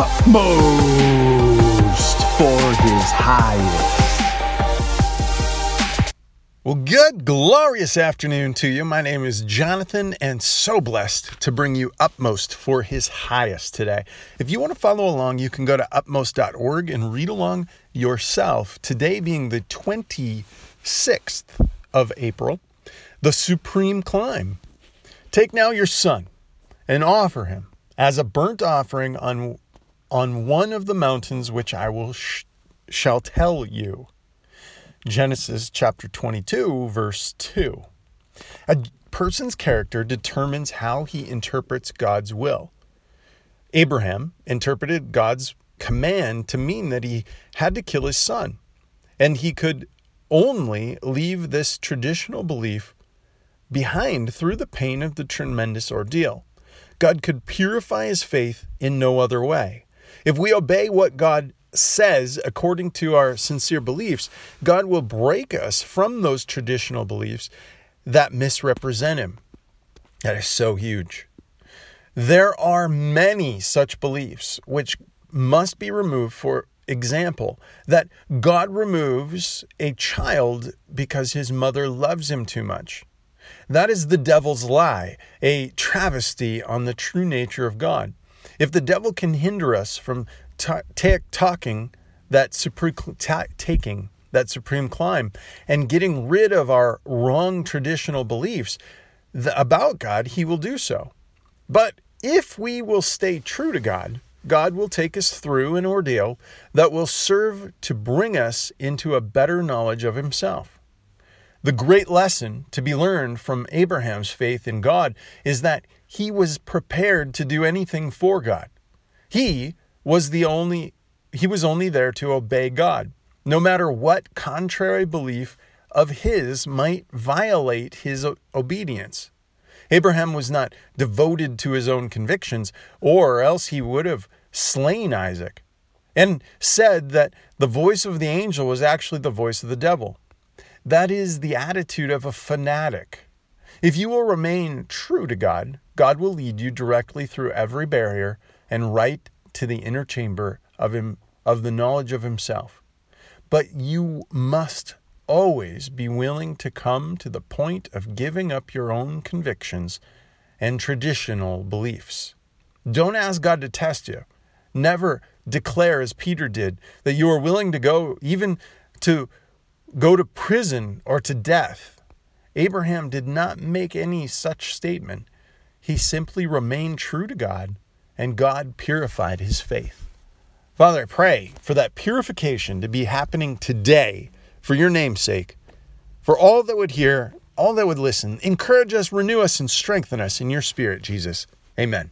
utmost for his highest. Well, good, glorious afternoon to you. My name is Jonathan, and so blessed to bring you Utmost for His Highest today. If you want to follow along, you can go to utmost.org and read along yourself. Today being the 26th of April, the supreme climb. Take now your son and offer him as a burnt offering on, on one of the mountains which I will sh- shall tell you. Genesis chapter 22, verse 2. A person's character determines how he interprets God's will. Abraham interpreted God's command to mean that he had to kill his son, and he could only leave this traditional belief behind through the pain of the tremendous ordeal. God could purify his faith in no other way. If we obey what God says, according to our sincere beliefs, God will break us from those traditional beliefs that misrepresent Him. That is so huge. There are many such beliefs which must be removed. For example, that God removes a child because his mother loves him too much. That is the devil's lie, a travesty on the true nature of God. If the devil can hinder us from talking that supreme taking that supreme climb and getting rid of our wrong traditional beliefs about God, he will do so. But if we will stay true to God, God will take us through an ordeal that will serve to bring us into a better knowledge of himself. The great lesson to be learned from Abraham's faith in God is that he was prepared to do anything for God. He was the only he was only there to obey God, no matter what contrary belief of his might violate his obedience. Abraham was not devoted to his own convictions, or else he would have slain Isaac, and said that the voice of the angel was actually the voice of the devil. That is the attitude of a fanatic. If you will remain true to God, God will lead you directly through every barrier and right to the inner chamber of him of the knowledge of himself. But you must always be willing to come to the point of giving up your own convictions and traditional beliefs. Don't ask God to test you. Never declare, as Peter did, that you are willing to go even to go to prison or to death. Abraham did not make any such statement. He simply remained true to God and God purified his faith. Father, I pray for that purification to be happening today for your name's sake, for all that would hear, all that would listen. Encourage us, renew us, and strengthen us in your spirit, Jesus. Amen.